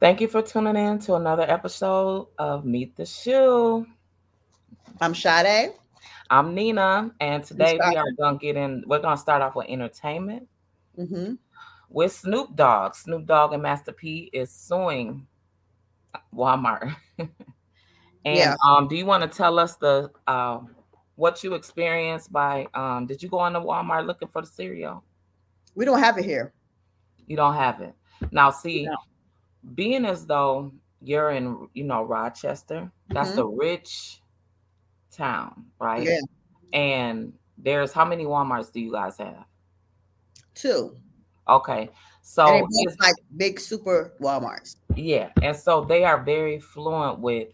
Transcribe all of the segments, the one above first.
Thank you for tuning in to another episode of Meet the Shu. I'm Sade. I'm Nina, and today we are gonna get in. We're gonna start off with entertainment Mm-hmm. with Snoop Dogg. Snoop Dogg and Master P is suing Walmart. and Yeah. um, do you want to tell us the uh, what you experienced by? Um, did you go on to Walmart looking for the cereal? We don't have it here. You don't have it now. See, No. Being as though you're in, you know, Rochester, that's Mhm. a rich town, right? Yeah. And there's how many WalMarts do you guys have? Two. Okay, so it's- like big super Walmarts. yeah, and so they are very fluent with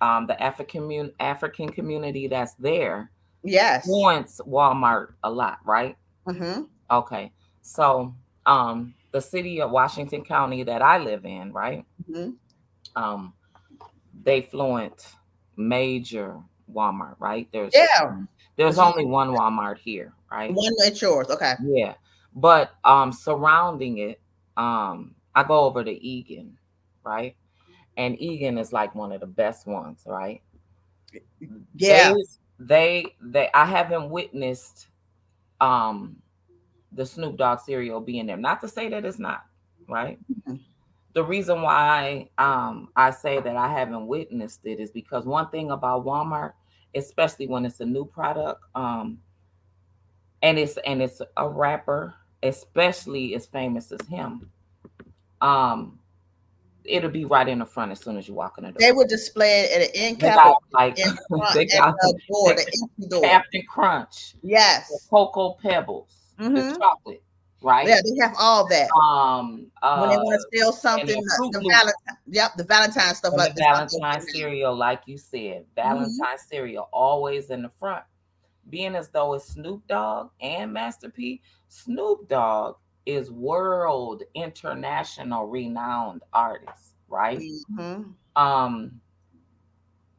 um, the African African community that's there. Yes. Wants Walmart a lot, right? Mm-hmm. Okay, so um, the city of Washington County that I live in, right? hmm um they fluent major Walmart, right? There's Yeah. there's Mhm. only one Walmart here, right? One at yours. Okay. Yeah. But um surrounding it, um I go over to Eagan, right? And Eagan is like one of the best ones, right? Yeah. They they, they I haven't witnessed um the Snoop Dogg cereal being there. Not to say that it's not, right? Mhm. The reason why um I say that I haven't witnessed it is because one thing about Walmart, especially when it's a new product, um and it's and it's a rapper, especially as famous as him, um, it'll be right in the front as soon as you walk in the door. They would display it at an end cap like in front they got the door, the door. Cap'n Crunch, the Yes. Cocoa Pebbles, the Mhm. chocolate, right? Yeah, they have all that. Um, uh, when they want to steal something, the the, the. Valentine, yep, the Valentine stuff like the. Valentine cereal, like you said, Mm-hmm. Valentine cereal always in the front, being as though it's Snoop Dogg and Master P. Snoop Dogg is world international renowned artist, right? Mhm. Um,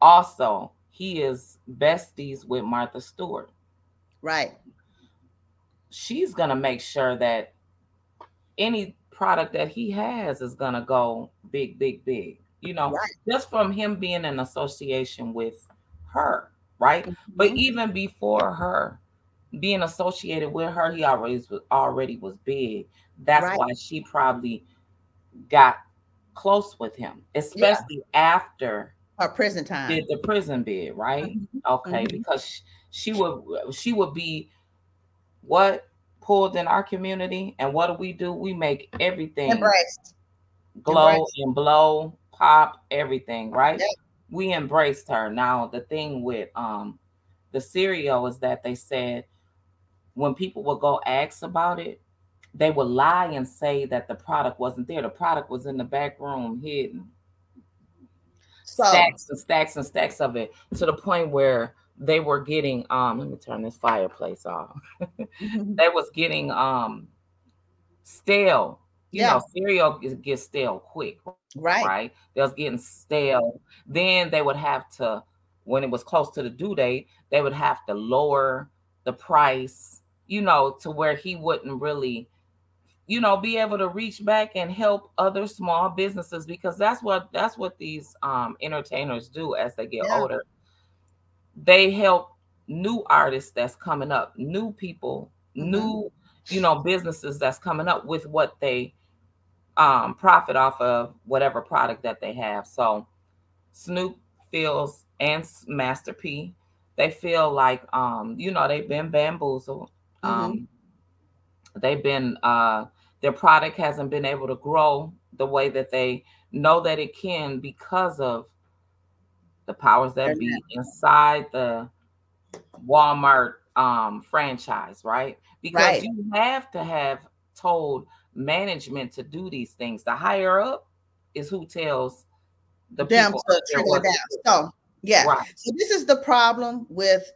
also he is besties with Martha Stewart. Right. She's gonna make sure that any product that he has is gonna go big, big, big. You know, Right. just from him being in association with her, right? But Mhm. even before her being associated with her, he already was already was big. That's Right. why she probably got close with him, especially after Her prison time. did the prison bid, right? Mhm. Okay, Mhm. because sh- she would she would be what pulled in our community, and what do we do? We make everything Embraced. glow Embrace. and blow, pop, everything, right? We embraced her. Now the thing with um the cereal is that they said when people would go ask about it, they would lie and say that the product wasn't there. The product was in the back room hidden So stacks and stacks and stacks of it to the point where they were getting um let me turn this fireplace off Mhm. they was getting um stale you Yeah. know cereal gets, gets stale quick right. right they was getting stale then they would have to when it was close to the due date they would have to lower the price you know to where he wouldn't really you know be able to reach back and help other small businesses because that's what that's what these um entertainers do as they get Yeah. older they help new artists that's coming up new people Mhm. new you know businesses that's coming up with what they um profit off of whatever product that they have. So snoop feels and master p they feel like um you know they've been bamboozled. Um they've been uh their product hasn't been able to grow the way that they know that it can because of the powers that be inside the Walmart um franchise, right? Because Right. you have to have told management to do these things. The higher up is who tells the Them people to trickle what it to down. So yeah. Right. So this is the problem with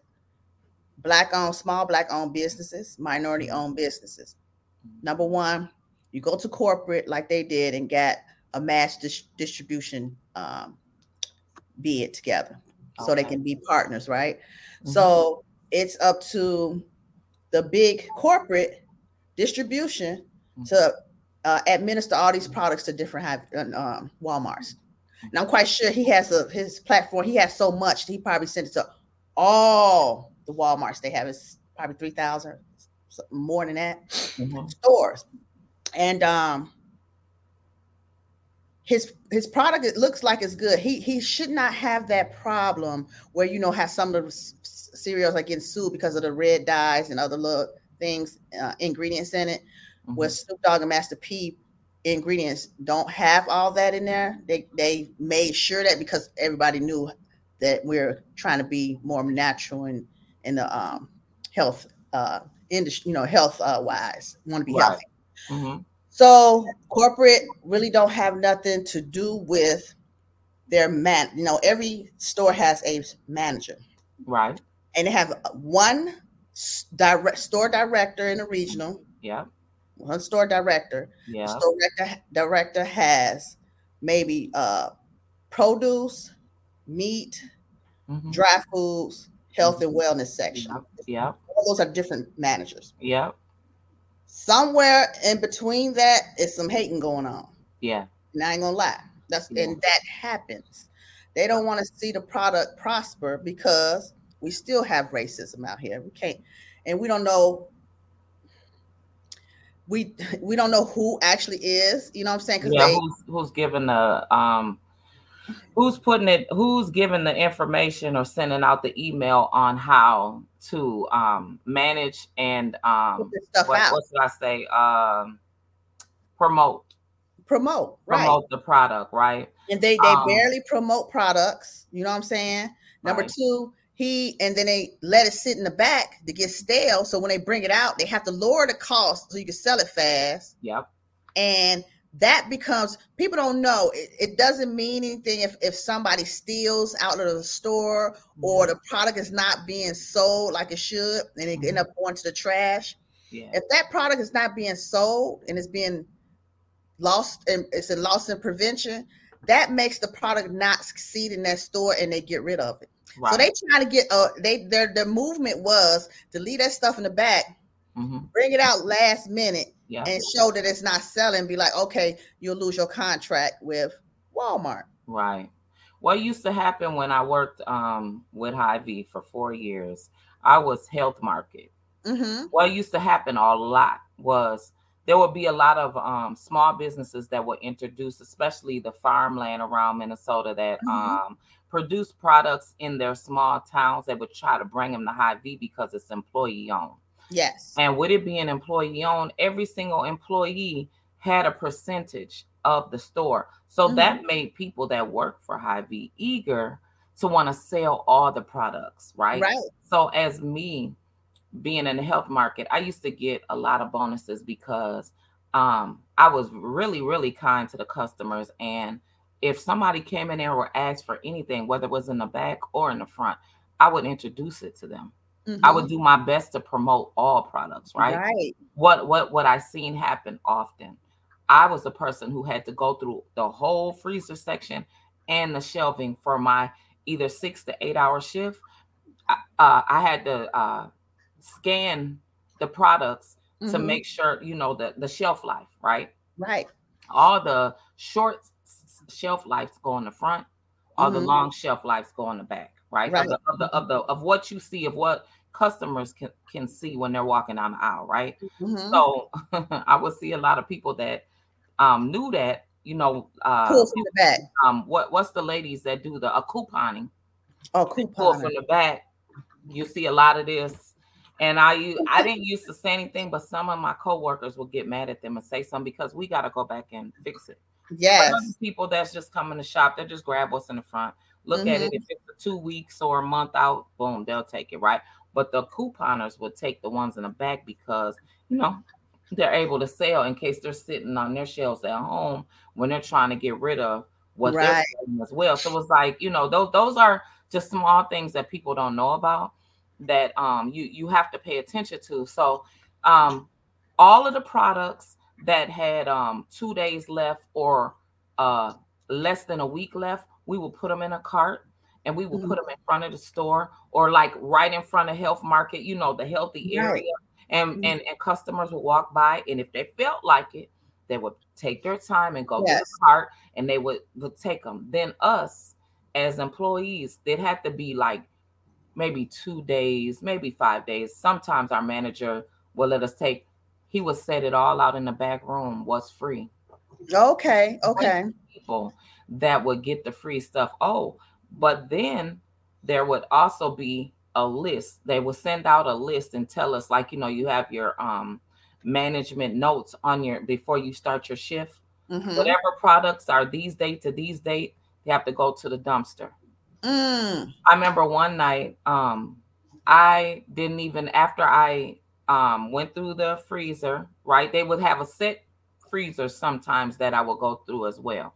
black owned, small black owned businesses, minority owned businesses. Number one, you go to corporate like they did and got a mass dis- distribution um, bid together, so they can be partners, right? Mhm. So it's up to the big corporate distribution Mm-hmm. to uh, administer all these products to different um, Walmarts. And I'm quite sure he has a his platform. He has so much. He probably sent it to all the WalMarts. They have is probably three thousand, more than that, mm-hmm. stores. And um, his his product it looks like it's good. He he should not have that problem where you know have some of the cereals like getting sued because of the red dyes and other little things uh, ingredients in it. Mm-hmm. Where Snoop Dogg and Master P ingredients don't have all that in there. They they made sure that because everybody knew that we're trying to be more natural and in the um, health uh, industry, you know, health uh, wise, want to be right. healthy. Mm-hmm. So corporate really don't have nothing to do with their man. You know, every store has a manager, right? And they have one direct store director in the regional. Yeah one store director. Yeah. The store director, director has maybe uh, produce, meat, mm-hmm. dry foods, health and mm-hmm. wellness section. Yeah. All those are different managers. Yeah. Somewhere in between that is some hating going on. Yeah. And I ain't gonna lie. That's yeah. and that happens. They don't want to see the product prosper because we still have racism out here. We can't, and we don't know we we don't know who actually is. You know what I'm saying? Yeah, who's who's giving the um who's putting it who's giving the information or sending out the email on how to um manage and um what, what, should I say? Um promote. Promote, right. Promote the product, right? And they they um, barely promote products, you know what I'm saying? Number right. two, he and then they let it sit in the back to get stale. So when they bring it out, they have to lower the cost so you can sell it fast. Yep. And that becomes people don't know. It, it doesn't mean anything if if somebody steals out of the store or the product is not being sold like it should, and it mm-hmm. end up going to the trash. Yeah. If that product is not being sold and it's being lost and it's a loss in prevention, that makes the product not succeed in that store and they get rid of it. Right. So they trying to get uh they their their movement was to leave that stuff in the back, mm-hmm. bring it out last minute, yeah. and show that it's not selling. Be like, okay, you'll lose your contract with Walmart. Right. What used to happen when I worked um, with Hy-Vee for four years, I was health market. Mm-hmm. What used to happen a lot was there would be a lot of um, small businesses that were introduced, especially the farmland around Minnesota, that mm-hmm. um, produce products in their small towns. They would try to bring them to Hy-Vee because it's employee owned. Yes. And with it being employee owned, every single employee had a percentage of the store. So mm-hmm. that made people that work for Hy-Vee eager to want to sell all the products, right? Right. So as me being in the health market, I used to get a lot of bonuses because um, I was really, really kind to the customers and if somebody came in there or asked for anything, whether it was in the back or in the front, I would introduce it to them. Mm-hmm. I would mm-hmm. do my best to promote all products, right? Right. What what what I seen happen often. I was the person who had to go through the whole freezer section and the shelving for my either six to eight hour shift. Uh, I had to uh, scan the products mm-hmm. to make sure you know the the shelf life, right? Right. All the short shelf lives go on the front, all mm-hmm. the long shelf lives go on the back, right? right. Of, the, of, the, of the of what you see of what customers can, can see when they're walking down the aisle, right? Mm-hmm. So I would see a lot of people that um, knew that, you know, uh, pull from the back. Um, what what's the ladies that do the uh, couponing? Oh, couponing. Pull from the back. You see a lot of this, and I I didn't used to say anything, but some of my coworkers will get mad at them and say something because we got to go back and fix it. Yes. people that's just coming to shop, they just grab what's in the front, look mm-hmm. at it. Mm-hmm. If it's two weeks or a month out, boom, they'll take it, right? But the couponers would take the ones in the back because, you know, they're able to sell in case they're sitting on their shelves at home when they're trying to get rid of what right. they're selling as well. So it's like, you know, those those are just small things that people don't know about that um you you have to pay attention to. So um all of the products that had um, two days left or uh, less than a week left, we will put them in a cart and we will mm-hmm. put them in front of the store or like right in front of health market, you know, the healthy right. area. And, mm-hmm. and and customers would walk by, and if they felt like it, they would take their time and go Yes. get a cart and they would would take them. Then us as employees, it had to be like maybe two days, maybe five days. Sometimes our manager will let us take. He would set it all out in the back room. Was free Okay. Okay. people that would get the free stuff. Oh, but then there would also be a list. They would send out a list and tell us, like, you know, you have your um management notes on your before you start your shift. Mhm. Whatever products are these date to these date, you have to go to the dumpster. Mm. I remember one night, um, I didn't even after I um went through the freezer, right? They would have a set freezer sometimes that I would go through as well.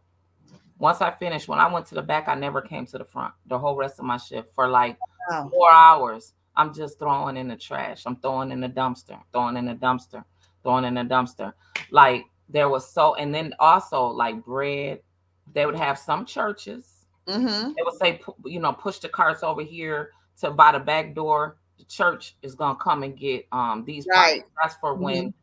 Once I finished, when I went to the back, I never came to the front the whole rest of my shift for like Wow. four hours. I'm just throwing in the trash. I'm throwing in the dumpster, throwing in the dumpster, throwing in the dumpster. Like there was so, and then also like bread. They would have some churches Mm-hmm. they would say, you know, push the carts over here to by the back door. The church is gonna come and get um these Right. products. That's for when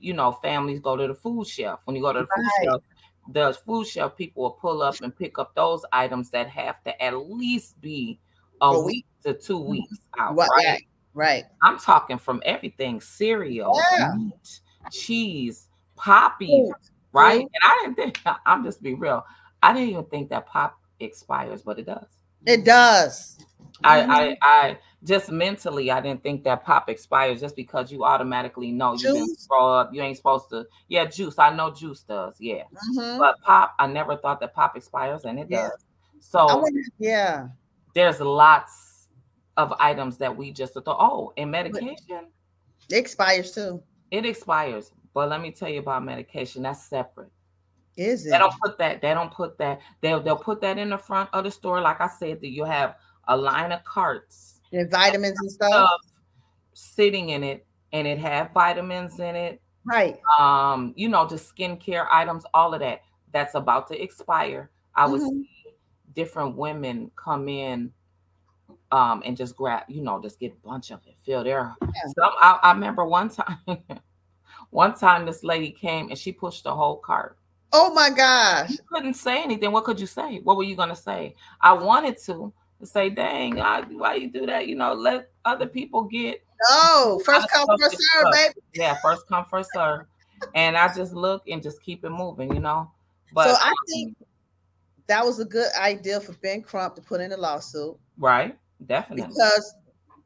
you know families go to the food shelf. When you go to the food shelf, the food shelf people will pull up and pick up those items that have to at least be a A week to two weeks out. Right. Right? Right. Right. I'm talking from everything: cereal, Yeah. meat, cheese, poppy, Food. right? Food. And I didn't think. I'm just be real. I didn't even think that pop expires, but it does. It does. I, Mhm. I, I just mentally, I didn't think that pop expires just because you automatically know you Juice? up. You ain't supposed to. Yeah, juice. I know juice does. Yeah, Mhm. but pop, I never thought that pop expires, and it Yeah. does. So wonder, yeah. there's lots of items that we just thought. Oh, and medication, It expires too. it expires. But let me tell you about medication. That's separate. Is it? They don't put that. They don't put that. They'll they'll put that in the front of the store. Like I said, that you have a line of carts And vitamins and stuff. sitting in it and it had vitamins in it Right. um you know just skincare items all of that that's about to expire i would Mhm. see different women come in um and just grab you know just get a bunch of it fill their some I, I remember one time one time this lady came and she pushed the whole cart Oh my gosh. you couldn't say anything. What could you say? What were you gonna say? I wanted to say, "Dang, I, why you do that?" You know, let other people get oh, No, first come, first serve, baby. yeah, first come, first serve. And I just look and just keep it moving, you know. But so I think that was a good idea for Ben Crump to put in a lawsuit right, definitely, because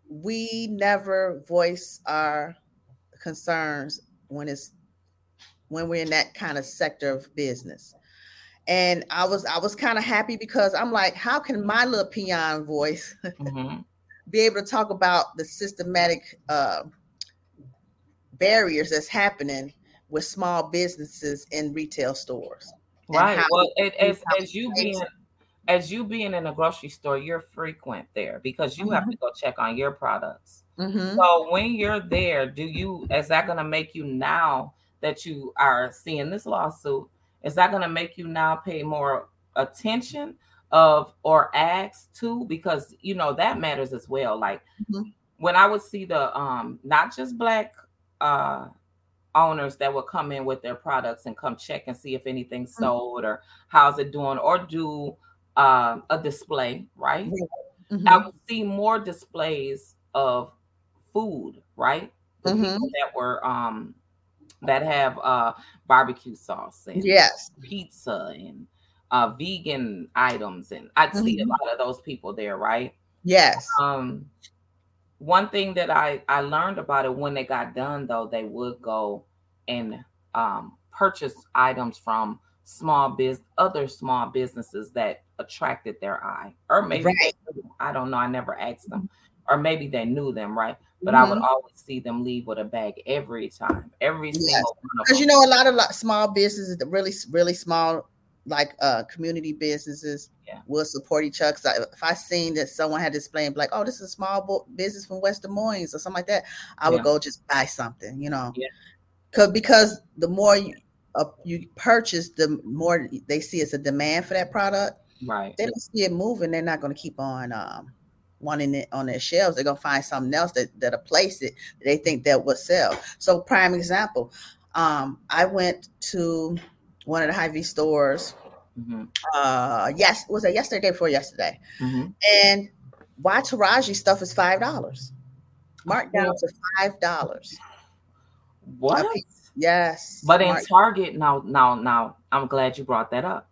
we never voice our concerns when it's when we're in that kind of sector of business. And I was I was kind of happy because I'm like, how can my little peon voice Mhm. be able to talk about the systematic uh, barriers that's happening with small businesses in retail stores? right. Well, it, as as you being as you being in a grocery store, you're frequent there because you have Mhm. to go check on your products. Mhm. So when you're there, do you is that going to make you now that you are seeing this lawsuit? Is that going to make you now pay more attention of or ask to because you know that matters as well. Like Mhm. when I would see the um not just black uh owners that would come in with their products and come check and see if anything's Mhm. sold or how's it doing or do um a display, right? I Mhm. would see more displays of food, right? Mhm. that were um that have uh barbecue sauce and Yes. pizza and uh vegan items and I'd see a Mhm. lot of those people there, right? Yes. Um one thing that I I learned about it when they got done though, they would go and um purchase items from small biz other small businesses that attracted their eye or maybe Right. I don't know I never asked them or maybe they knew them right but I would Mhm. always see them leave with a bag every time every Yes. single one of Because you know, a lot of lo- small businesses, really, really small, like uh community businesses, Yeah. will support each other. I, if I seen that someone had displaying like, oh, this is a small bo- business from West Des Moines or something like that, I would Yeah. go just buy something, you know. Yeah. Cause because the more you uh, you purchase, the more they see it's a demand for that product. right They don't see it moving. They're not going to keep on um, wanting it on their shelves. They're going to find something else that that'll place it. That they think that will sell. So prime example, Um, I went to one of the Hy-Vee stores. Mm-hmm. Uh, yes, was it yesterday before yesterday? Mm-hmm. And why Taraji stuff is five dollars, marked down to five dollars. What? Yes. But in Target, now, now, now, I'm glad you brought that up.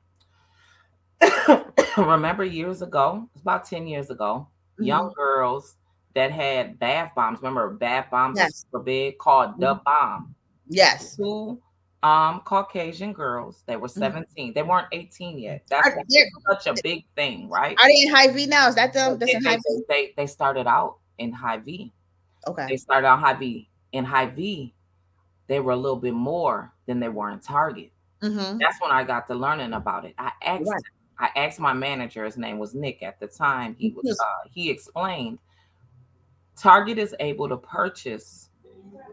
Remember years ago, it's about 10 years ago, mm-hmm. young girls that had bath bombs. Remember bath bombs yes. were big called mm-hmm. the bomb. Yes. Two um Caucasian girls. They were 17. Mm-hmm. They weren't 18 yet. That's such a big thing, right? Are they in Hy-Vee now? Is that them? They, they, they, they, started out in Hy-Vee. Okay. They started out Hy-Vee. In Hy-Vee, they were a little bit more than they were in Target. Mm-hmm. That's when I got to learning about it. I asked right. I asked my manager, his name was Nick at the time. He was uh, he explained Target is able to purchase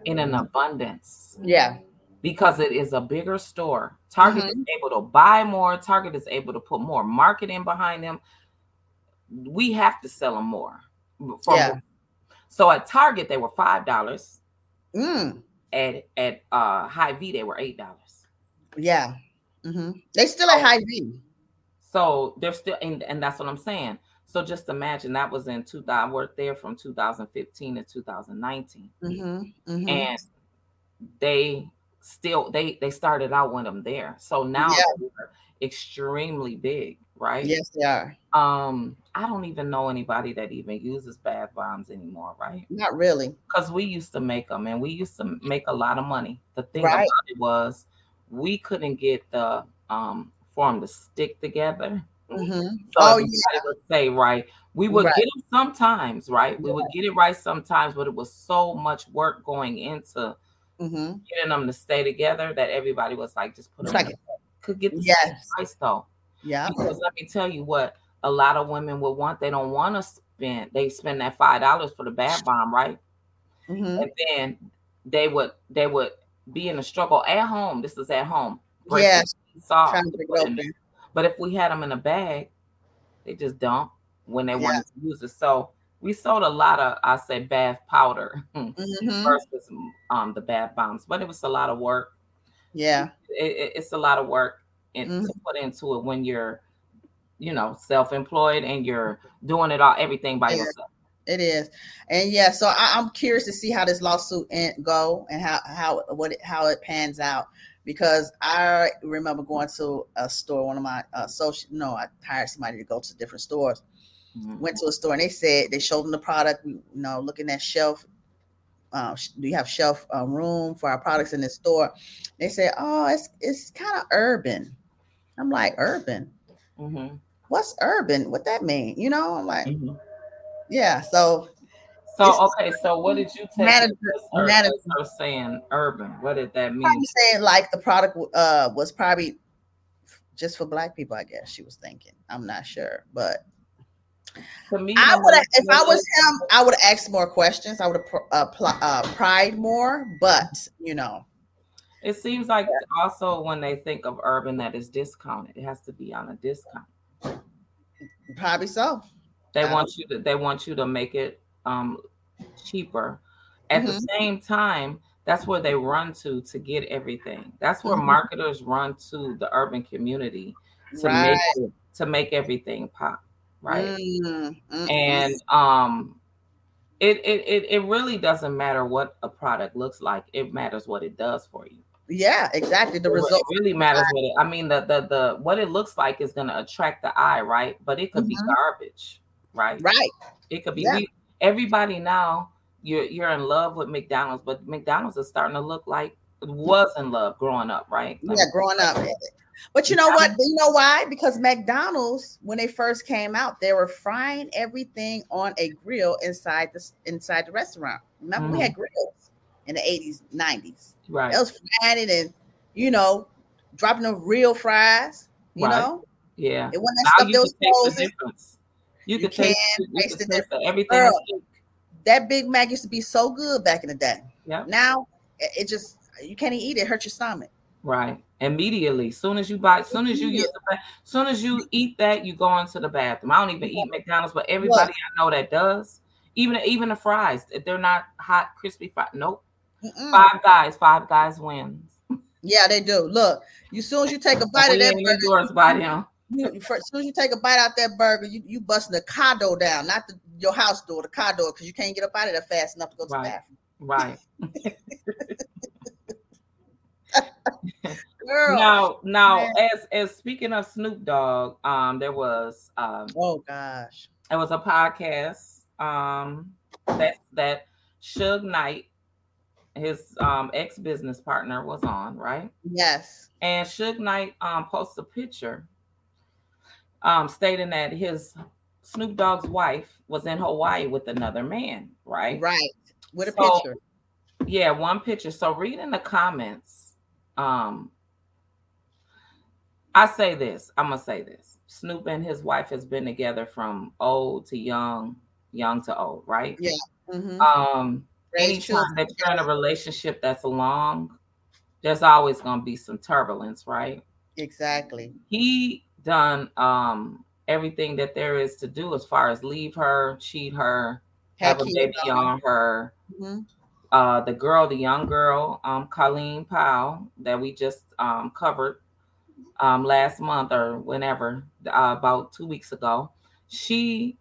in an abundance. Yeah. Because it is a bigger store. Target mm-hmm. is able to buy more. Target is able to put more marketing behind them. We have to sell them more. yeah. So at Target, they were five dollars. Mm. At at uh Hy-Vee, they were eight dollars. Yeah. Mm-hmm. They still at Hy-Vee. So they're still, and, and that's what I'm saying. So just imagine that was in 2000. I worked there from 2015 to 2019, mm-hmm, mm-hmm. and they still they they started out with them there. So now yeah. they're extremely big, right? Yes, they are. Um, I don't even know anybody that even uses bath bombs anymore, right? Not really, because we used to make them, and we used to make a lot of money. The thing right. about it was we couldn't get the um for them to stick together. Mm-hmm. So oh, yeah. would say, right, we would right. get them sometimes, right? We yeah. would get it right sometimes, but it was so much work going into mm-hmm. getting them to stay together that everybody was like, just put them like could get the yes. price though. Yeah. Because let me tell you what a lot of women would want. They don't want to spend, they spend that five dollars for the bath bomb, right? Mm-hmm. And then they would they would be in a struggle at home. This is at home. Yes soft. But if we had them in a bag, they just dump when they yeah. wanted to use it. So we sold a lot of, I say, bath powder mm-hmm. versus um, the bath bombs, but it was a lot of work. Yeah, it, it's a lot of work in, mm-hmm. to put into it when you're, you know, self-employed and you're doing it all, everything by yeah. yourself. It is, and yeah. So I, am curious to see how this lawsuit and go and how how what it, how it pans out because I remember going to a store. One of my uh, social, no, I hired somebody to go to different stores. Mm-hmm. Went to a store and they said they showed them the product. you know, looking at shelf. Uh, do you have shelf uh, room for our products in this store? They said, "Oh, it's it's kind of urban." I'm like, "Urban? Mm-hmm. What's urban? What that mean?" You know, I'm like, mm-hmm. "Yeah." So so okay, so what did you take manager, manager. saying urban? What did that mean? I'm saying like the product uh was probably just for black people, I guess she was thinking. I'm not sure, but to me, I would if I was him, I would have asked more questions. I would have uh, uh, pried more, but you know, it seems like also when they think of urban, that is discounted. It has to be on a discount. Probably so. They want you to. They want you to make it um, cheaper. At mm-hmm. the same time, that's where they run to to get everything. That's where mm-hmm. marketers run to the urban community to right. make it, to make everything pop, right? Mm-hmm. And um, it, it it it really doesn't matter what a product looks like. It matters what it does for you. Yeah, exactly. The result really matters what it. I mean, the the the what it looks like is going to attract the eye, right? But it could be Mm-hmm. garbage, right? right. It could be. Yeah. We, everybody now you're you're in love with McDonald's, but McDonald's is starting to look like it was in love growing up, right? Like, yeah, growing up. But you know what? Do you know why? Because McDonald's, when they first came out, they were frying everything on a grill inside the inside the restaurant. Remember, mm-hmm. we had grills in the 80s, 90s. Right. It was frying it and you know, dropping the real fries, you right. know. Yeah. It wasn't that stuff that was difference. You, you taste, you taste the. Everything. Girl, that Big Mac used to be so good back in the day. Yeah. Now it, it just you can't eat it. Hurt your stomach. Right. Immediately, soon as you buy, soon as you use the, soon as you eat that, you go into the bathroom. I don't even eat McDonald's, but everybody what? I know that does. Even even the fries, if they're not hot, crispy fries, nope. Mm-mm. Five guys, five guys wins. Yeah, they do. Look, you as soon as you take a bite of that burger, endorsed by them. You, for, as soon as you take a bite out that burger, you, you busting the car door down, not the, your house door, the car door, because you can't get up out of there fast enough to go to Right. the bathroom. Right. Girl. Now, now, Man. as as speaking of Snoop Dogg, um, there was um, Oh gosh. there was a podcast um that that Suge Knight, his um ex business partner, was on, right? Yes. And Suge Knight um posts a picture um stating that his Snoop Dogg's wife was in Hawaii with another man, right? Right. With a So- picture. Yeah, one picture. So read in the comments. Um I say this. I'm gonna say this. Snoop and his wife has been together from old to young, young to old, right? Yeah. Mhm. Um anytime that you're in a relationship that's long, there's always gonna be some turbulence, right? Exactly. He done um everything that there is to do as far as leave her, cheat her, have a baby on her. Mhm. uh the girl, the young girl, um, Colleen Powell, that we just um covered um last month or whenever, uh, about two weeks ago, she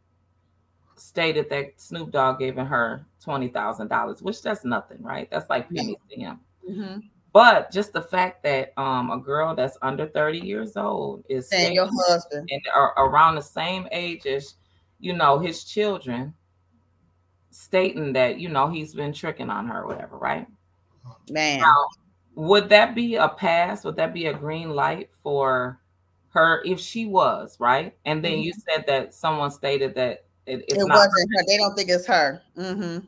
stated that Snoop Dogg giving her twenty thousand dollars, which that's nothing, right? That's like pennies to him. Mhm. But just the fact that um a girl that's under 30 years old is Saying your husband. and are around the same age as you know his children stating that you know he's been tricking on her or whatever right Man. now would that be a pass would that be a green light for her if she was right and then you said that someone stated that it, it's it not wasn't her. They don't think it's her. hmm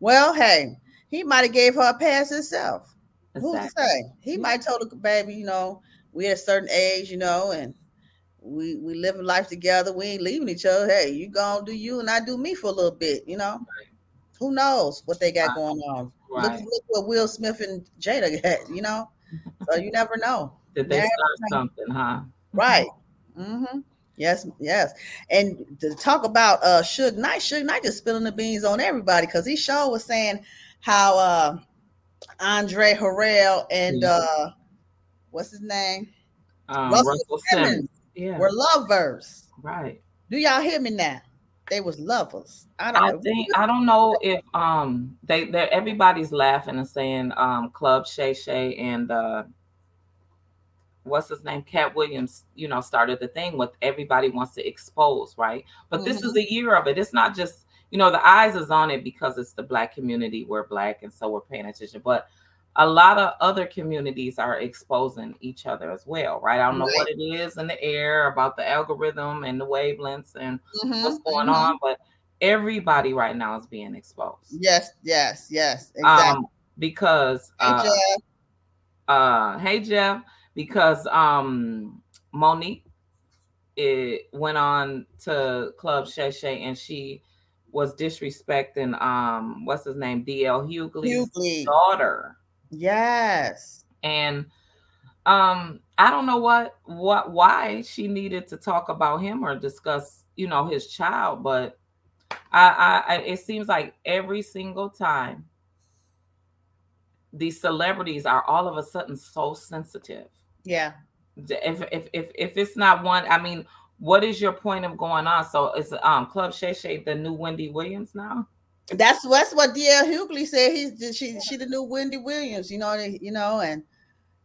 Well, hey, he might have gave her a pass himself. Who's to say? He might told the baby, you know, we at a certain age, you know, and we we living life together. We ain't leaving each other. Hey, you gonna do you and I do me for a little bit, you know. Who knows what they got Right. going on? Look, right look what Will Smith and Jada got, you know. So you never know. did they start something huh Right. Mm-hmm. Yes, yes. And to talk about uh Suge Knight, Suge Knight just spilling the beans on everybody because he sure was saying how uh Andre Harrell and uh what's his name? um, Russell russell Simmons simmons yeah Were lovers. right Do y'all hear me now? They was lovers. I don't I know. think I don't know if um they they everybody's laughing and saying um Club Shay Shay and uh what's his name Katt Williams you know started the thing with everybody wants to expose right but this is a year of it it's not just you know the eyes is on it because it's the black community we're black and so we're paying attention but a lot of other communities are exposing each other as well right I don't know what it is in the air about the algorithm and the wavelengths and Mhm, what's going mhm. on, but everybody right now is being exposed. Yes, yes, yes. Exactly. Um, because Hey, uh, Jeff. uh, hey Jeff, because um Mo'Nique it went on to Club Shay Shay and she was disrespecting um what's his name DL Hughley's Hughley. daughter Yes. and um I don't know what what why she needed to talk about him or discuss you know his child but I, I, I it seems like every single time these celebrities are all of a sudden so sensitive Yeah. if if if, if it's not one i mean what is your point of going on so is um club shay shay the new wendy williams now That's that's what DL Hughley said. He's she she the new Wendy Williams, you know, you know, and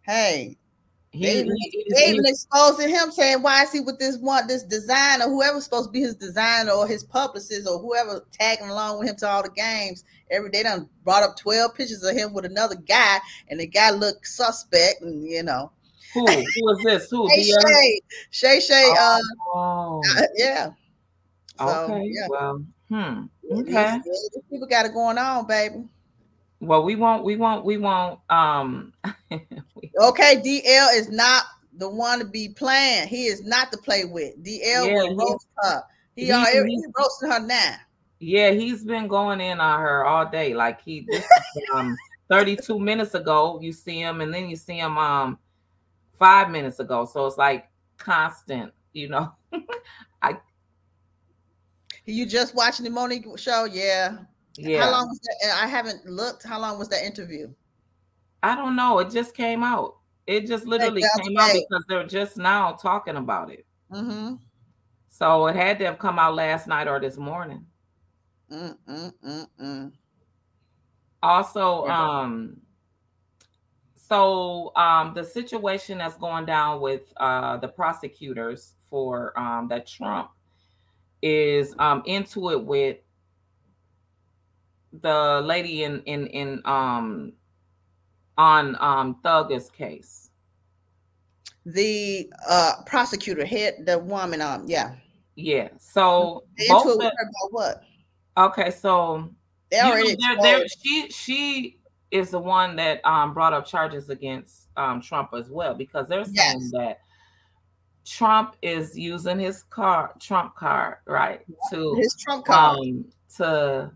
hey, he, they even, he- they he- even exposing him saying why is he with this one this designer, whoever's supposed to be his designer or his publicist or whoever tagging along with him to all the games. Every day done brought up 12 pictures of him with another guy, and the guy looked suspect, and you know. Who who is this who DL? Shay, Shay Shay, uh, oh yeah. So, okay yeah. well hmm okay these people got it going on, baby. well we won't we won't we won't um we- Okay, DL is not the one to be playing. He is not to play with. DL Yeah, will roast her. He, he- already he- he roasting her now. Yeah, he's been going in on her all day. Like he this is, um 32 minutes ago, you see him, and then you see him um five minutes ago. So it's like constant, you know. I you just watching the Mo'Nique show? Yeah. Yeah. How long was that? I haven't looked. How long was that interview? I don't know. It just came out. It just literally came out because they're just now talking about it. Mm-hmm. So it had to have come out last night or this morning. Mm-mm-mm-mm. Also, um, so um, the situation that's going down with uh, the prosecutors for um, that Trump is um, into it with the lady in in in um on um Thugger's case. The uh prosecutor hit the woman um yeah. Yeah. So both the, about what? Okay, so they already know, they're, they're, she she is the one that um brought up charges against um Trump as well because they're saying yes. that Trump is using his car Trump card right to his Trump card um, to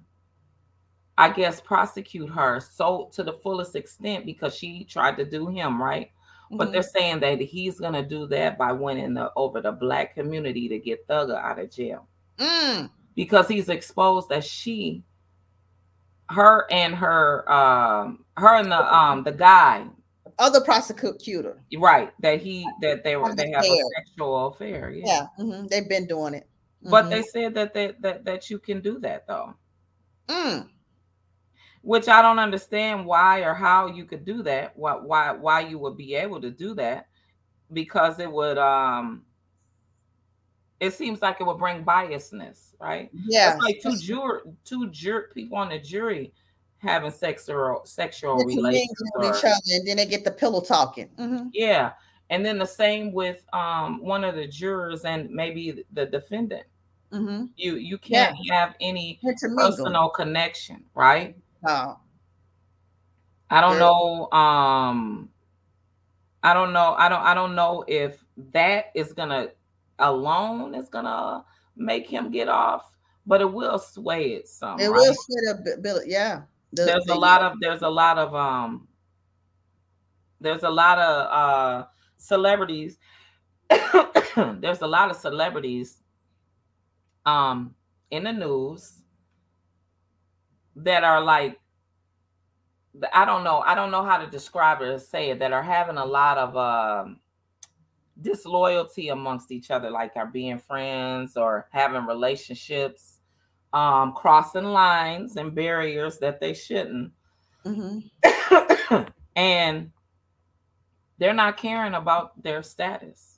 I guess prosecute her so to the fullest extent because she tried to do him right. Mm-hmm. But they're saying that he's gonna do that by winning the over the black community to get Thugger out of jail. Mm. Because he's exposed that she her and her um her and the um the guy other prosecutor right that he that they were they have a sexual affair yeah, yeah mm-hmm. they've been doing it mm-hmm. but they said that they, that that you can do that though mm. which i don't understand why or how you could do that why why why you would be able to do that because it would um it seems like it would bring biasness, right? Yeah, it's like two jur two jur people on the jury having sexual sexual relations with each other, and then they get the pillow talking. Mm-hmm. Yeah, and then the same with um one of the jurors and maybe the defendant. Mm-hmm. You you can't yeah. have any personal connection, right? Oh. I don't yeah. know. Um, I don't know. I don't. I don't know if that is gonna alone is gonna make him get off, but it will sway it some. It right? will sway a bit, yeah. The, there's the, a lot of there's a lot of um there's a lot of uh celebrities there's a lot of celebrities um in the news that are like I don't know I don't know how to describe it or say it that are having a lot of um disloyalty amongst each other, like are being friends or having relationships, um, crossing lines and barriers that they shouldn't. Mm-hmm. and they're not caring about their status.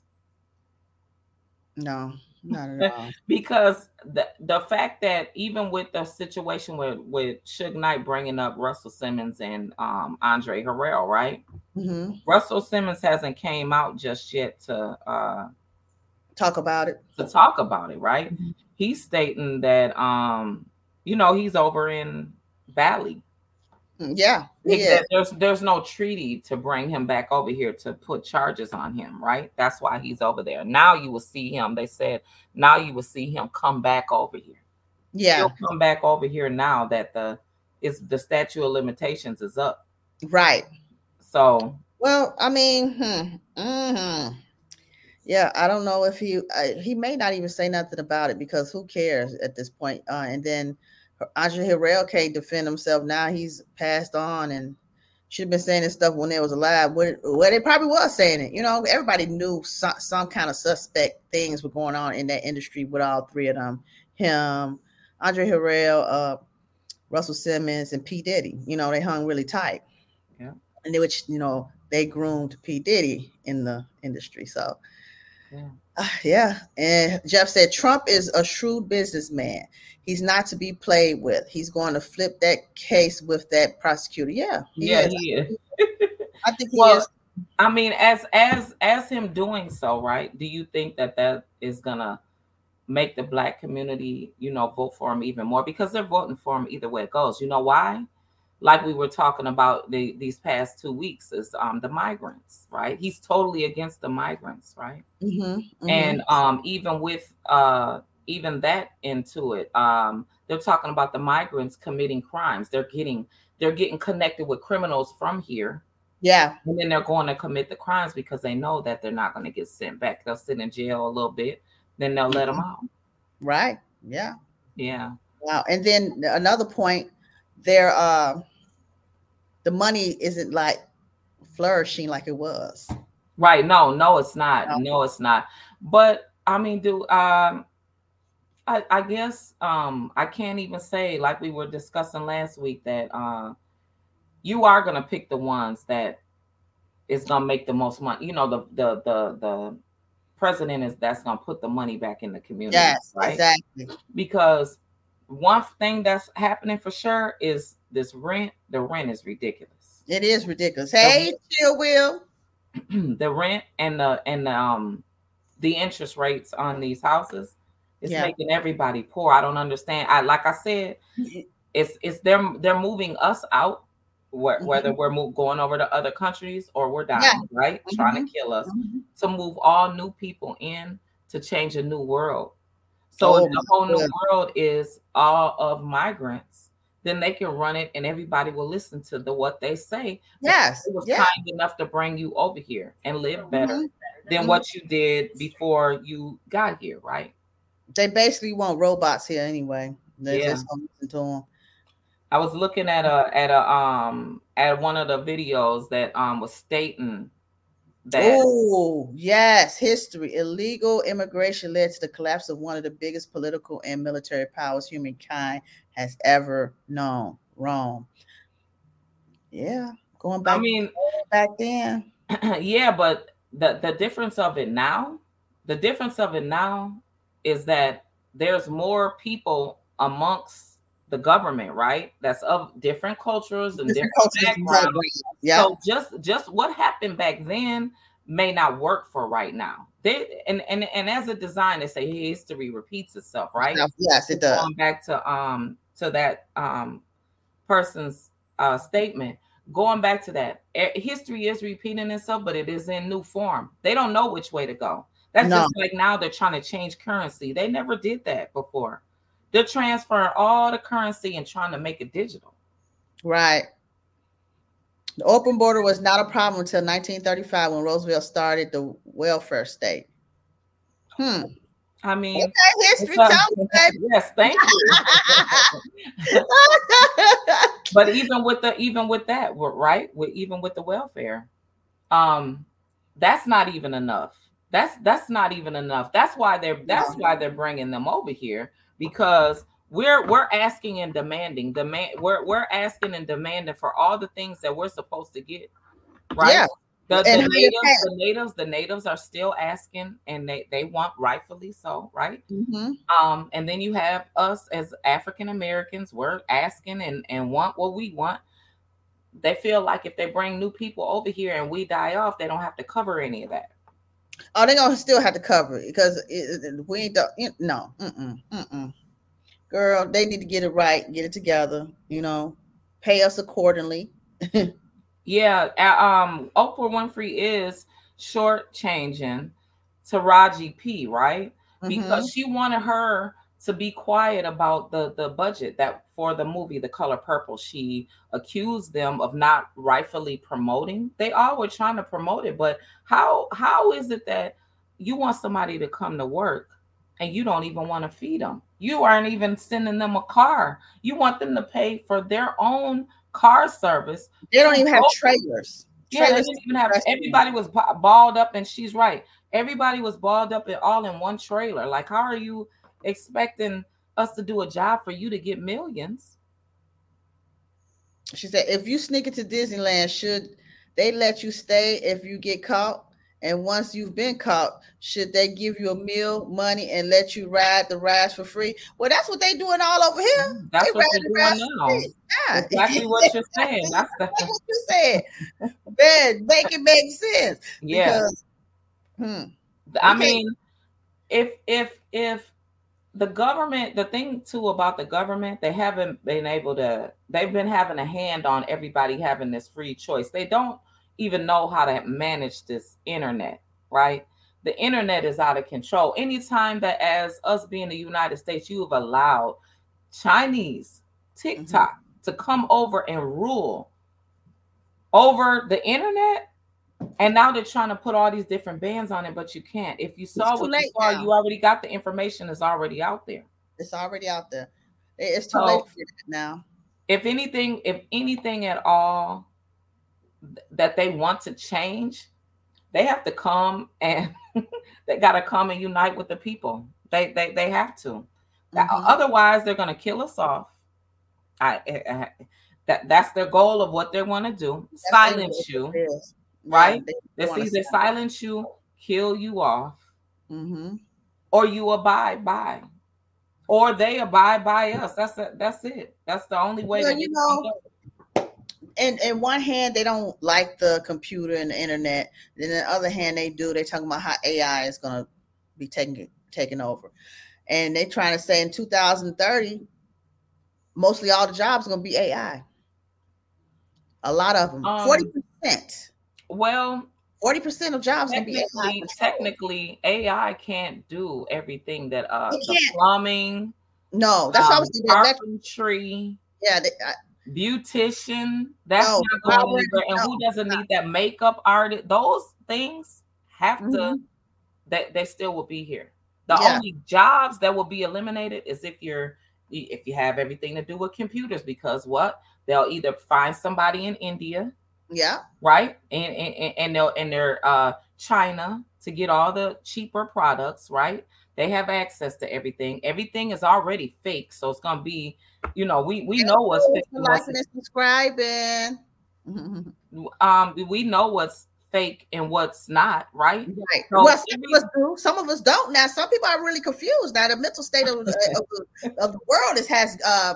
No. Not at all. because the the fact that even with the situation with with Suge Knight bringing up Russell Simmons and um, Andre Harrell, right? Mm-hmm. Russell Simmons hasn't came out just yet to uh, talk about it. To talk about it, right? Mm-hmm. He's stating that um, you know he's over in Mm, yeah, yeah. There's there's no treaty to bring him back over here to put charges on him, right? That's why he's over there. Now you will see him. They said now you will see him come back over here. Yeah, he'll come back over here now that the is the statute of limitations is up. Right. So well, I mean, hmm, mm-hmm. yeah, I don't know if he uh, he may not even say nothing about it because who cares at this point? Uh, and then Andre Harrell can't defend himself now. He's passed on and should have been saying this stuff when they was alive. What well, they probably was saying it. You know, everybody knew some, some kind of suspect things were going on in that industry with all three of them. Him, Andre Harrell, uh, Russell Simmons, and P. Diddy. You know, they hung really tight. Yeah. And they, which, you know, they groomed P. Diddy in the industry. So yeah. Uh, yeah. And Jeff said Trump is a shrewd businessman. He's not to be played with. He's going to flip that case with that prosecutor. Yeah. He yeah, is. he is. I think he well, is. I mean, as as as him doing so, right? Do you think that that is gonna make the black community, you know, vote for him even more because they're voting for him either way it goes. You know why? Like we were talking about the, these past two weeks is um, the migrants right? He's totally against the migrants right? Mm-hmm, mm-hmm. and um, even with uh, even that into it um, they're talking about the migrants committing crimes. They're getting they're getting connected with criminals from here. Yeah. And then they're going to commit the crimes because they know that they're not going to get sent back. They'll sit in jail a little bit then they'll mm-hmm. let them out. Right yeah. Yeah. Wow and then another point there uh the money isn't like flourishing like it was. Right. No, no, it's not. No, no it's not. But I mean, do um I, I guess um I can't even say like we were discussing last week that uh you are gonna pick the ones that is gonna make the most money. You know, the the the the president is that's gonna put the money back in the community. Yes, right? exactly. Because one thing that's happening for sure is this rent. The rent is ridiculous. It is ridiculous. Hey, chill, Will. the rent and the and the, um the interest rates on these houses is yeah. making everybody poor. I don't understand. I like I said, it's it's they're they're moving us out mm-hmm. whether we're move, going over to other countries or we're dying, yeah. right? Mm-hmm. Trying to kill us mm-hmm. to move all new people in to change a new world. So oh, the whole new world is all of migrants. Then they can run it, and everybody will listen to the what they say. Yes, it was yes. kind enough to bring you over here and live better mm-hmm. than mm-hmm. what you did before you got here, right? They basically want robots here anyway. They're yeah. just listen to them. I was looking at a at a um at one of the videos that um was stating Oh, yes, history. Illegal immigration led to the collapse of one of the biggest political and military powers humankind has ever known. Rome. Yeah, going back. I mean, back then. yeah, but the the difference of it now, the difference of it now is that there's more people amongst the government, right? That's of different cultures and different, different backgrounds. Yeah. So just just what happened back then may not work for right now. They and and and as a designer, say history repeats itself, right? Yes, it does. Going back to um to that um person's uh statement, going back to that, history is repeating itself, but it is in new form. They don't know which way to go. That's no. just like now they're trying to change currency. They never did that before. They're transferring all the currency and trying to make it digital. Right. The open border was not a problem until 1935 when Roosevelt started the welfare state. Hmm. I mean, okay, history uh, Yes, thank you. but even with the even with that, right? With even with the welfare, um, that's not even enough. That's that's not even enough. That's why they're that's why they're bringing them over here because we're we're asking and demanding demand we're we're asking and demanding for all the things that we're supposed to get right yeah. The, the natives, the natives, the natives are still asking, and they they want rightfully so, right? Mm-hmm. Um, and then you have us as African Americans, we're asking and and want what we want. They feel like if they bring new people over here and we die off, they don't have to cover any of that. Oh, they're gonna still have to cover it because it, we ain't the, no, mm-mm, mm-mm. girl. They need to get it right, get it together. You know, pay us accordingly. yeah, um, Oprah Winfrey is short changing Taraji P. Right mm-hmm. because she wanted her to be quiet about the the budget that for the movie The Color Purple. She accused them of not rightfully promoting. They all were trying to promote it, but how how is it that you want somebody to come to work and you don't even want to feed them? You aren't even sending them a car. You want them to pay for their own car service. They don't even have trailers. Yeah, trailers they didn't even have. Everybody was balled up, and she's right. Everybody was balled up and all in one trailer. Like, how are you? Expecting us to do a job for you to get millions. She said, if you sneak into Disneyland, should they let you stay if you get caught? And once you've been caught, should they give you a meal, money, and let you ride the rides for free? Well, that's what they're doing all over here. Mm, that's they what they're doing now. Yeah. Exactly what you're saying. That's, the- what you said. Man, make it make sense. Yeah. Because, hmm. I mean, if if if the government, the thing too about the government, they haven't been able to, they've been having a hand on everybody having this free choice. They don't even know how to manage this internet, right? The internet is out of control. Anytime that, as us being the United States, you have allowed Chinese TikTok mm-hmm. to come over and rule over the internet, and now they're trying to put all these different bands on it, but you can't. If you saw what you saw, now. you already got the information is already out there. It's already out there. It's too so, late for now. If anything, if anything at all, that they want to change, they have to come and they got to come and unite with the people. They they they have to. Mm-hmm. Otherwise, they're going to kill us off. I, I, that that's their goal of what they want to do. That's silence you, right? Yeah, they, they either silence you, kill you off, mm-hmm. or you abide by, or they abide by us. That's a, that's it. That's the only way. Well, you know, and in one hand they don't like the computer and the internet then the other hand they do they're talking about how ai is going to be taking taking over and they're trying to say in 2030 mostly all the jobs are going to be ai a lot of them um, 40% well 40% of jobs technically, technically ai can't do everything that uh the plumbing no that's um, carpentry yeah they, I, beautician. That's oh, not going anywhere. And who doesn't need that makeup artist? Those things have mm-hmm. to. They they still will be here. The yeah. only jobs that will be eliminated is if you're if you have everything to do with computers because what they'll either find somebody in India, yeah, right, and and, and they'll and they're uh China to get all the cheaper products, right? They have access to everything. Everything is already fake, so it's gonna be, you know, we we know what's fake. Liking and subscribing. um, we know what's fake and what's not, right? Right. So well, some of us do. Some of us don't. Now, some people are really confused. Now, the mental state of, of, the, of the world is has uh,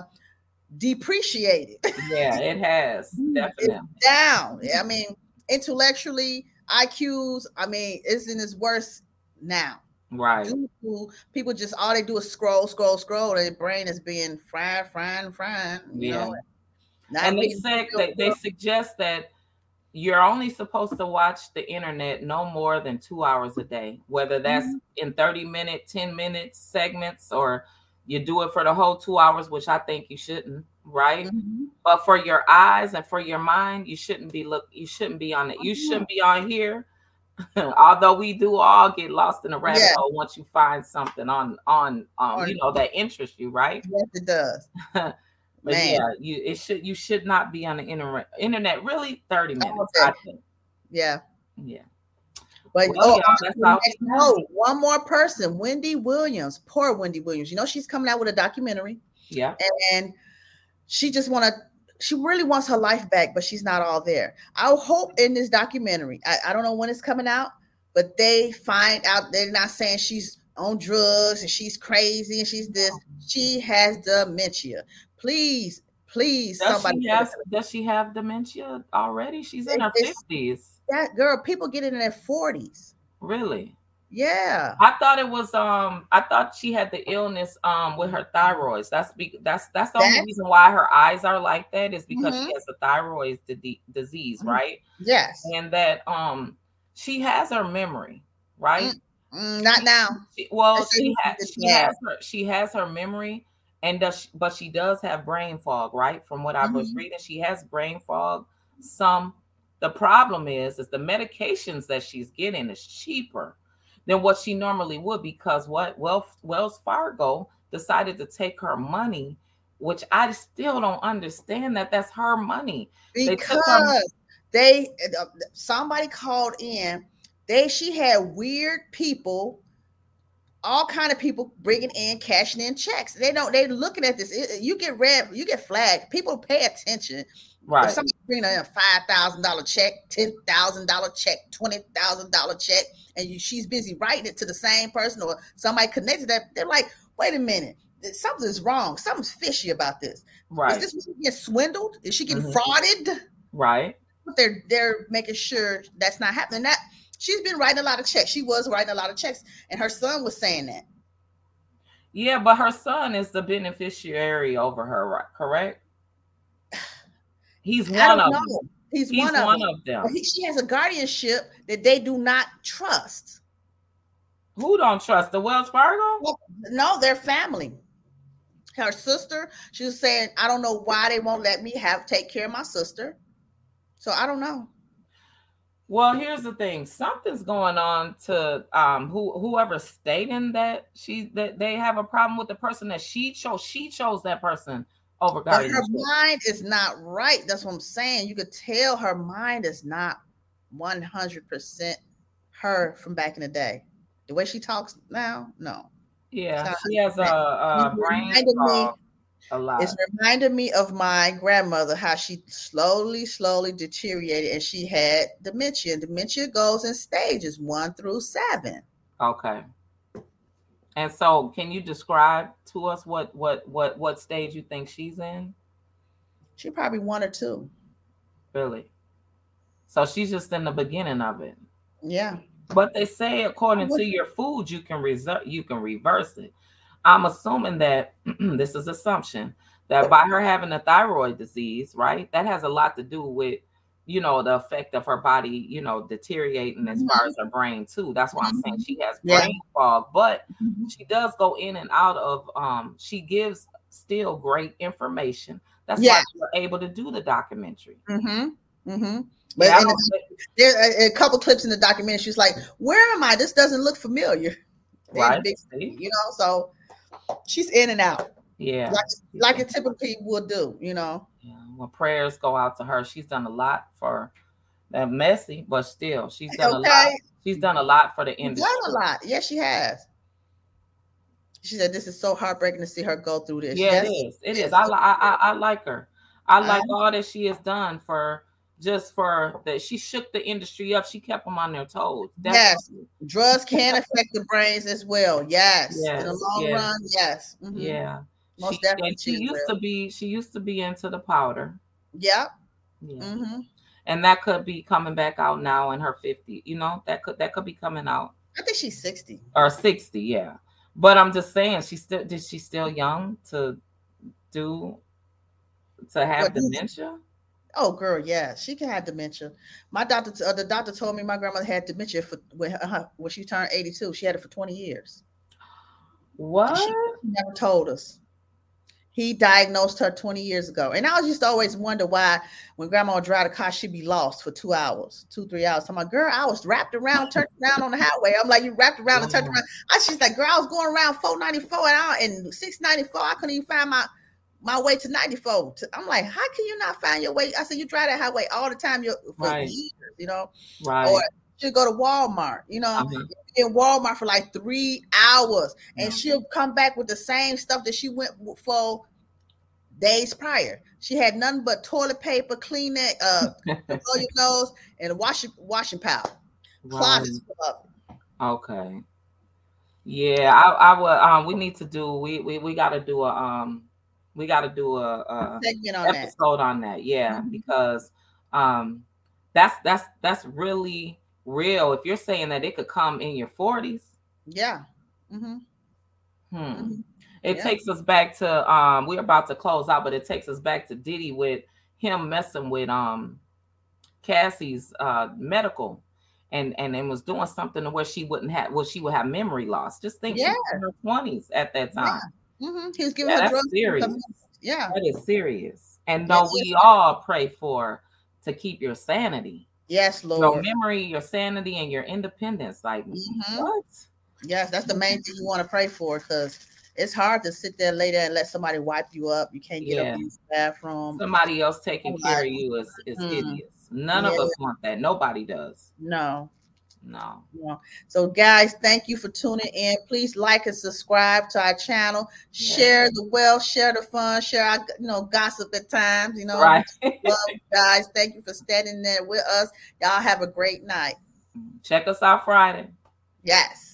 depreciated. Yeah, it has definitely it's down. I mean, intellectually, IQs. I mean, it's in its worst now. Right. People just all they do is scroll, scroll, scroll. Their brain is being fried, fried, fried. yeah. Know? and they say they, they suggest that you're only supposed to watch the internet no more than two hours a day, whether that's mm-hmm. in 30 minute, 10 minute segments, or you do it for the whole two hours, which I think you shouldn't, right? Mm-hmm. But for your eyes and for your mind, you shouldn't be look, you shouldn't be on it. You mm-hmm. shouldn't be on here although we do all get lost in a rabbit yeah. hole once you find something on on um you know that interests you right yes it does but Man. yeah you it should you should not be on the internet internet really 30 minutes okay. yeah yeah but well, oh, no, one more person, Wendy Williams. Poor Wendy Williams. You know she's coming out with a documentary. Yeah, and she just want to she really wants her life back, but she's not all there. I hope in this documentary, I, I don't know when it's coming out, but they find out they're not saying she's on drugs and she's crazy and she's this. She has dementia. Please, please, does somebody. She has, does she have dementia already? She's in her fifties. That girl, people get it in their forties. Really? Yeah. I thought it was um I thought she had the illness um with her thyroids. That's be that's that's the only reason why her eyes are like that is because mm-hmm. she has a thyroid di- disease, mm-hmm. right? Yes. And that um she has her memory, right? Mm, not now. She, well, she, has, she has her she has her memory and does but she does have brain fog, right? From what I was mm-hmm. reading, she has brain fog. Some the problem is is the medications that she's getting is cheaper than what she normally would because what Wells Fargo decided to take her money, which I still don't understand that that's her money. Because they, her- they uh, somebody called in, they she had weird people all kind of people bringing in cashing in checks. They don't they looking at this it, you get red you get flagged people pay attention. Right. If somebody in a five thousand dollar check ten thousand dollar check twenty thousand dollar check and you, she's busy writing it to the same person or somebody connected that, they're like, wait a minute, something's wrong. Something's fishy about this. Right. Is this getting swindled? Is she getting mm-hmm. frauded? Right. But they're they're making sure that's not happening. That she's been writing a lot of checks. She was writing a lot of checks, and her son was saying that. Yeah, but her son is the beneficiary over her, right? Correct. He's one of know. them. He's, He's one, of, one of them. He, she has a guardianship that they do not trust. Who don't trust the Wells Fargo? Well, no, their family. Her sister, she was saying, I don't know why they won't let me have take care of my sister. So I don't know. Well, here's the thing: something's going on to um who whoever stating that she that they have a problem with the person that she chose. She chose that person over But her mind is not right. That's what I'm saying. You could tell her mind is not 100% her from back in the day. The way she talks now, no. Yeah, she has a, a brain a lot. It's reminded me of my grandmother, how she slowly, slowly deteriorated and she had dementia. Dementia goes in stages one through seven. Okay. And so can you describe to us what what what what stage you think she's in? She probably one or two. Really? So she's just in the beginning of it. Yeah. But they say according to your food, you can reserve you can reverse it. I'm assuming that this is assumption that by her having a thyroid disease, right, that has a lot to do with you know the effect of her body, you know, deteriorating as far as her brain too. That's why I'm saying mm-hmm. she has brain yeah. fog, but mm-hmm. she does go in and out of. Um, she gives still great information. That's yeah. why we're able to do the documentary. Mm-hmm. Mm-hmm. But yeah, a, a, couple clips in the documentary. She's like, "Where am I? This doesn't look familiar." Right. You know, so she's in and out. Yeah. Like, like a typically would do, you know. Well, prayers go out to her. She's done a lot for that messy, but still, she's done okay. a lot. She's done a lot for the industry. Done a lot. Yes, she has. She said, "This is so heartbreaking to see her go through this." Yeah, yes. it is. It is. I, I, I like her. I like uh, all that she has done for just for that she shook the industry up. She kept them on their toes. yes, drugs can affect the brains as well. Yes, yes. in the long yes. run, yes. Mm-hmm. Yeah, most she, definitely. She used will. to be. She used to be into the powder. Yep. Yeah. Mm-hmm. And that could be coming back out now in her 50. You know, that could that could be coming out. I think she's 60. Or 60, yeah. But I'm just saying, she still did she still young to do to have what, dementia? Oh, girl, yeah, she can have dementia. My doctor, uh, the doctor told me my grandmother had dementia for when, uh, when she turned 82. She had it for 20 years. What? She never told us. He diagnosed her 20 years ago. And I was just always wonder why when grandma would drive the car, she'd be lost for two hours, two, three hours. I'm like, girl, I was wrapped around, turned around on the highway. I'm like, you wrapped around and turned around. I she's like, girl, I was going around 494 and, I, and 694. I couldn't even find my my way to 94. I'm like, how can you not find your way? I said, you drive that highway all the time for right. years, you know? Right. Or she'll go to Walmart, you know, uh-huh. in Walmart for like three hours, and she'll come back with the same stuff that she went for days prior. She had nothing but toilet paper, Kleenex, uh, blow your nose, and washing washing powder. Closets Okay. Yeah, I, I would. Um, we need to do. We we, we got to do a um we got to do a, a on episode that. on that. Yeah, mm-hmm. because um, that's that's that's really real. If you're saying that it could come in your 40s, yeah. Mm-hmm. Hmm. Mm-hmm. It yeah. takes us back to um, we're about to close out, but it takes us back to Diddy with him messing with um Cassie's uh medical and and and was doing something to where she wouldn't have well she would have memory loss. Just think yeah. in her 20s at that time. Mm-hmm. He was giving yeah, her drugs. Serious. Yeah, that is serious. And though we all pray for to keep your sanity. Yes, Lord. Your memory, your sanity, and your independence. Like mm-hmm. what? Yes, that's the main thing you want to pray for because it's hard to sit there later and let somebody wipe you up. You can't get yeah. up in the bathroom. Somebody else taking care of you is, is mm. hideous. None yeah. of us want that. Nobody does. No. No. no. So, guys, thank you for tuning in. Please like and subscribe to our channel. Share the wealth, share the fun, share our you know gossip at times. You know, right. love guys. Thank you for standing there with us. Y'all have a great night. Check us out Friday. Yes.